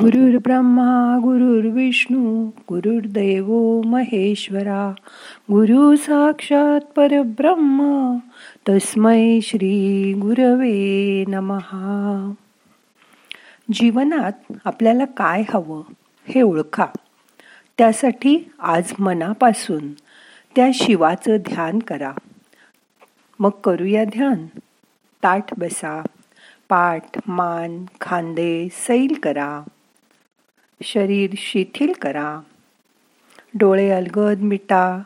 गुरुर् ब्रह्मा गुरुर्विष्णू गुरुर्दैव महेश्वरा गुरु साक्षात परब्रह्म तस्मै श्री गुरवे नमहा जीवनात आपल्याला काय हवं हे ओळखा. त्यासाठी आज मनापासून त्या शिवाचं ध्यान करा. मग करूया ध्यान. ताठ बसा. पाठ मान खांदे सैल करा. शरीर शिथिल करा. डोळे अलगद मिटा.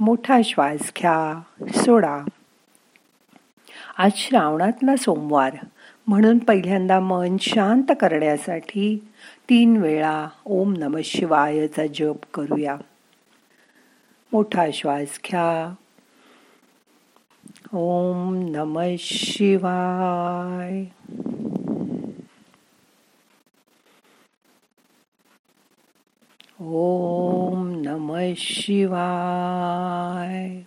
मोठा श्वास घ्या. सोडा. आज श्रावणातला सोमवार. म्हणून पहिल्यांदा मन शांत करण्यासाठी तीन वेळा ओम नम शिवायचा जप करूया. मोठा श्वास घ्या. ओम नम शिवाय. ओम नम शिवाय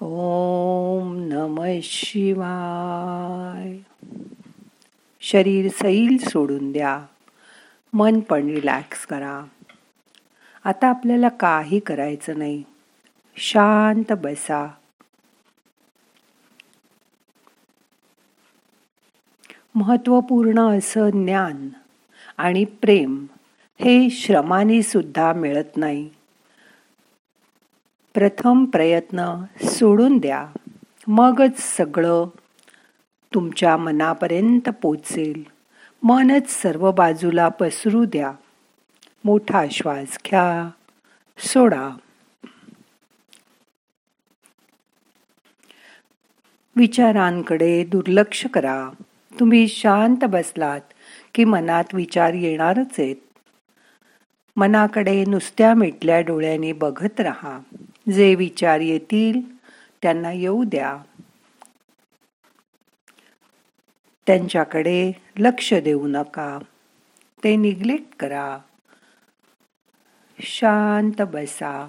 ओम नम शिवाय शरीर सैल सोडून द्या. मन पण रिलॅक्स करा. आता आपल्याला काही करायचं नाही. शांत बसा. महत्त्वपूर्ण असं ज्ञान आणि प्रेम हे श्रमाने सुद्धा मिळत नाही. प्रथम प्रयत्न सोडून द्या मगच सगळं तुमच्या मनापर्यंत पोचेल. मनच सर्व बाजूला पसरू द्या. मोठा श्वास घ्या सोडा. विचारांकडे दुर्लक्ष करा. तुम्ही शांत बसलात की मनात विचार येणारच आहेत. मनाकडे नुसत्या मिटल्या डोळ्याने बघत राहा. जे विचार येतील त्यांना येऊ द्या. त्यांच्याकडे लक्ष देऊ नका. ते निग्लेक्ट करा. शांत बसा.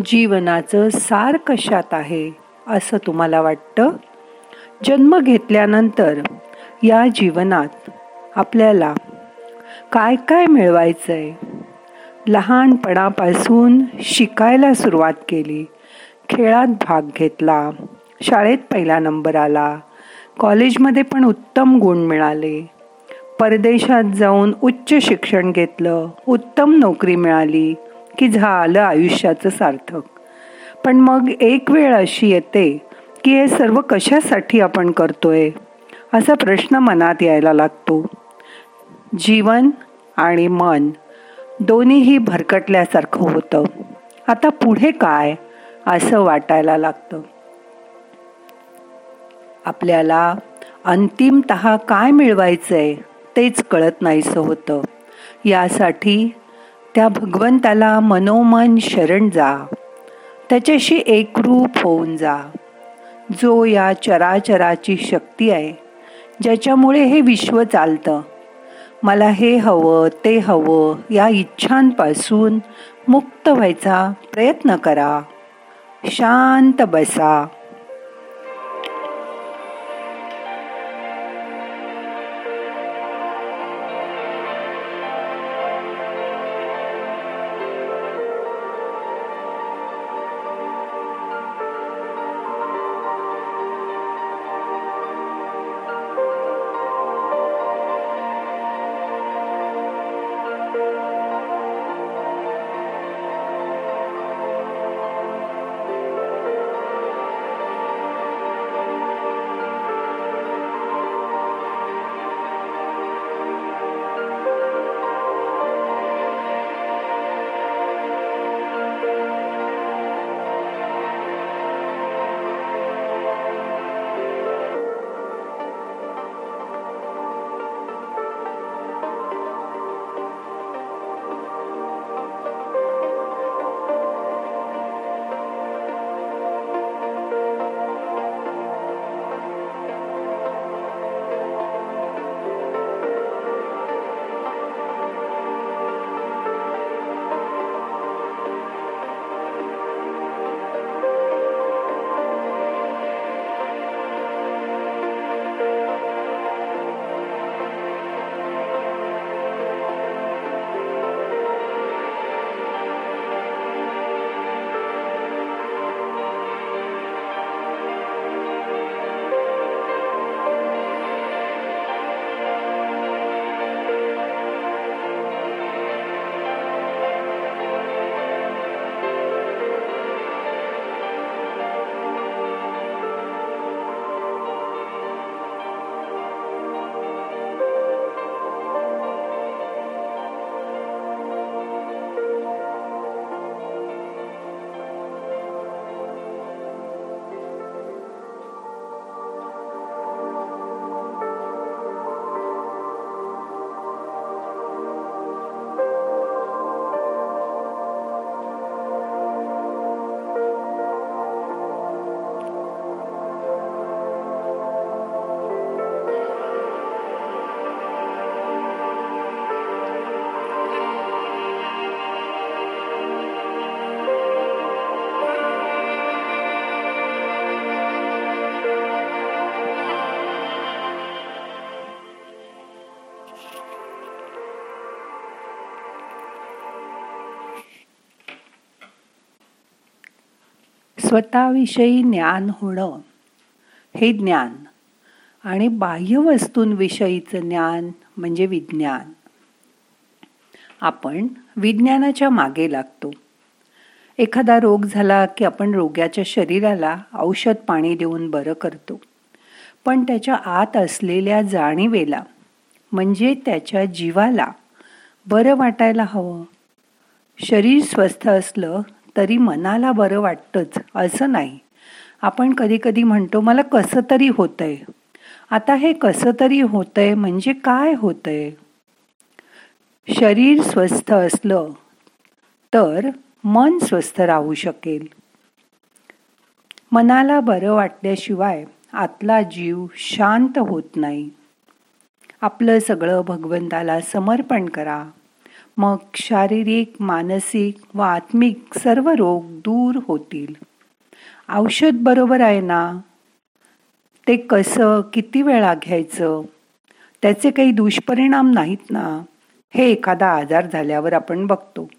जीवनाचं सार कशात आहे असं तुम्हाला वाटतं? जन्म घेतल्यानंतर या जीवनात आपल्याला काय काय मिळवायचं आहे लहानपणापासून शिकायला सुरुवात केली. खेळात भाग घेतला. शाळेत पहिला नंबर आला. कॉलेजमध्ये पण उत्तम गुण मिळाले. परदेशात जाऊन उच्च शिक्षण घेतलं. उत्तम नोकरी मिळाली. की झालं आयुष्याचं सार्थक. पण मग एक वेळ अशी येते की हे सर्व कशासाठी आपण करतोय? असा प्रश्न मनात यायला लागतो. जीवन आणि मन दोन्हीही भरकटल्यासारखं होतं. आता पुढे काय असं वाटायला लागतं? आपल्याला अंतिमत काय मिळवायचं आहे तेच कळत नाहीसं होतं. यासाठी त्या भगवंताला मनोमन शरण जा. त्याच्याशी एकरूप होऊन जा. जो या चराचराची शक्ती आहे ज्याच्यामुळे हे विश्व चालतं. मला हे हवं ते हवं या इच्छांपासून मुक्त व्हायचा प्रयत्न करा. शांत बसा. स्वतःविषयी ज्ञान होणं हे ज्ञान आणि बाह्य वस्तूंविषयीचं ज्ञान म्हणजे विज्ञान. आपण विज्ञानाच्या मागे लागतो. एखादा रोग झाला की आपण रोग्याच्या शरीराला औषध पाणी देऊन बरं करतो. पण त्याच्या आत असलेल्या जाणीवेला म्हणजे त्याच्या जीवाला बरं वाटायला हवं. शरीर स्वस्थ असलं तरी मनाला बरं वाटतंच असं नाही. आपण कधी कधी म्हणतो मला कसं तरी होतंय. आता हे कसं तरी होतंय म्हणजे काय होतंय? शरीर स्वस्थ असलं तर मन स्वस्थ राहू शकेल. मनाला बरं वाटल्याशिवाय आतला जीव शांत होत नाही. आपलं सगळं भगवंताला समर्पण करा. मग शारीरिक मानसिक व आत्मिक सर्व रोग दूर होतील. औषध बरोबर आहे ना? ते कसं किती वेळा घ्यायचं? त्याचे काही दुष्परिणाम नाहीत ना? हे एखादा आजार झाल्यावर आपण बघतो.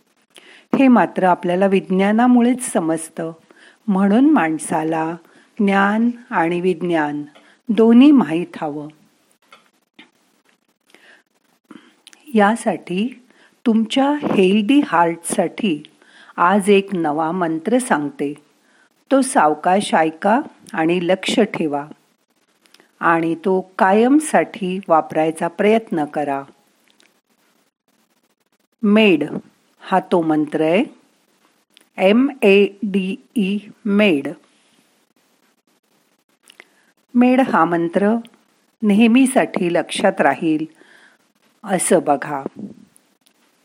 हे मात्र आपल्याला विज्ञानामुळेच समजतं. म्हणून माणसाला ज्ञान आणि विज्ञान दोन्ही माहीत हवं. यासाठी तुमच्या हेल्दी हार्टसाठी आज एक नवा मंत्र सांगते. तो सावकाश ऐका आणि लक्ष ठेवा. आणि तो कायमसाठी वापरायचा प्रयत्न करा. मेड हा तो मंत्र आहे. M A D E made. Made हा मंत्र नेहमीसाठी लक्षात राहील. असं बघा.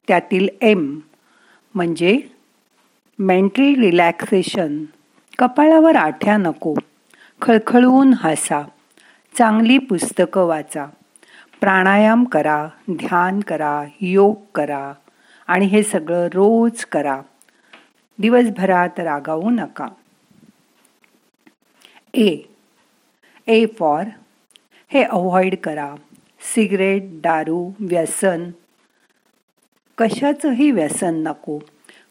त्यातील एम म्हणजे मेंटल रिलॅक्सेशन कपाळावर आठ्या नको खळखळून हसा चांगली पुस्तकं वाचा प्राणायाम करा ध्यान करा योग करा आणि हे सगळं रोज करा. दिवसभरात रागावू नका. ए ए फॉर हे अवॉइड करा. सिगरेट दारू व्यसन कशाचंही व्यसन नको.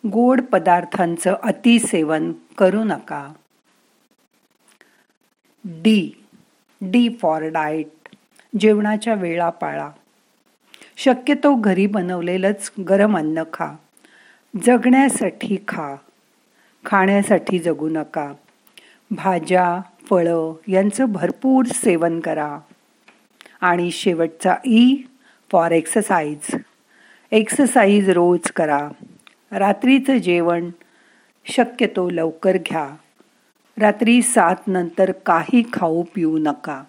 गोड पदार्थांचं अतिसेवन करू नका. डी. D for diet. जेवणाच्या वेळा पाळा. शक्यतो घरी बनवलेलंच गरम अन्न खा. जगण्यासाठी खा. खाण्यासाठी जगू नका. भाज्या फळं यांचं भरपूर सेवन करा. आणि शेवटचा ई फॉर एक्सरसाइज. एक्सरसाइज रोज करा. रात्रीचं जेवण शक्यतो लवकर घ्या. रात्री सात नंतर काही खाऊ पिऊ नका.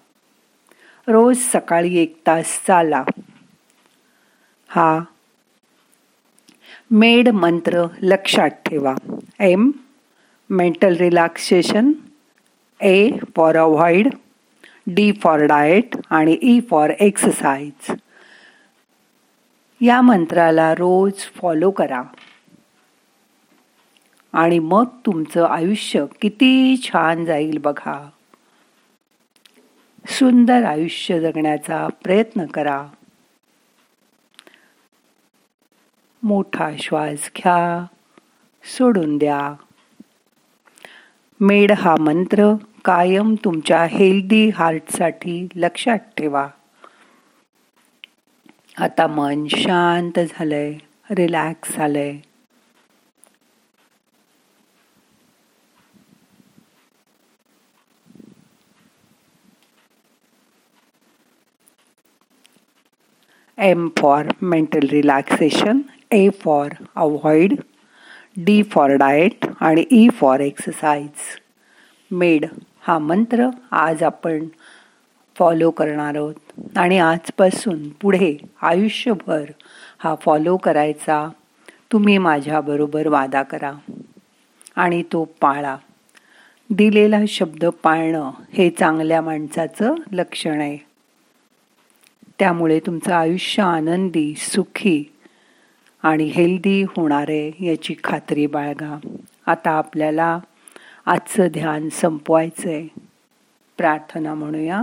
रोज सकाळी एक तास चाला. हा. मेड मंत्र लक्षात ठेवा. M. Mental relaxation. A. For avoid D. For diet. आणि ई. For exercise. या मंत्राला रोज फॉलो करा. आणि मग तुमचं आयुष्य किती छान जाईल बघा. सुंदर आयुष्य जगण्याचा प्रयत्न करा. मोठा श्वास घ्या सोडून द्या. मेड हा मंत्र कायम तुमच्या हेल्दी हार्टसाठी लक्षात ठेवा. आता मन शांत झालंय रिलॅक्स झालंय. M for mental relaxation A for avoid D for diet आणि ई फॉर एक्सरसाइज मेड हा मंत्र आज आपण फॉलो करणार आहोत. आणि आजपासून पुढे आयुष्यभर हा फॉलो करायचा. तुम्ही माझ्याबरोबर वादा करा. आणि तो पाळा. दिलेला शब्द पाळणं हे चांगल्या माणसाचं लक्षण आहे. त्यामुळे तुमचं आयुष्य आनंदी सुखी आणि हेल्दी होणार आहे याची खात्री बाळगा. आता आपल्याला आजचं ध्यान संपवायचं आहे प्रार्थना म्हणूया.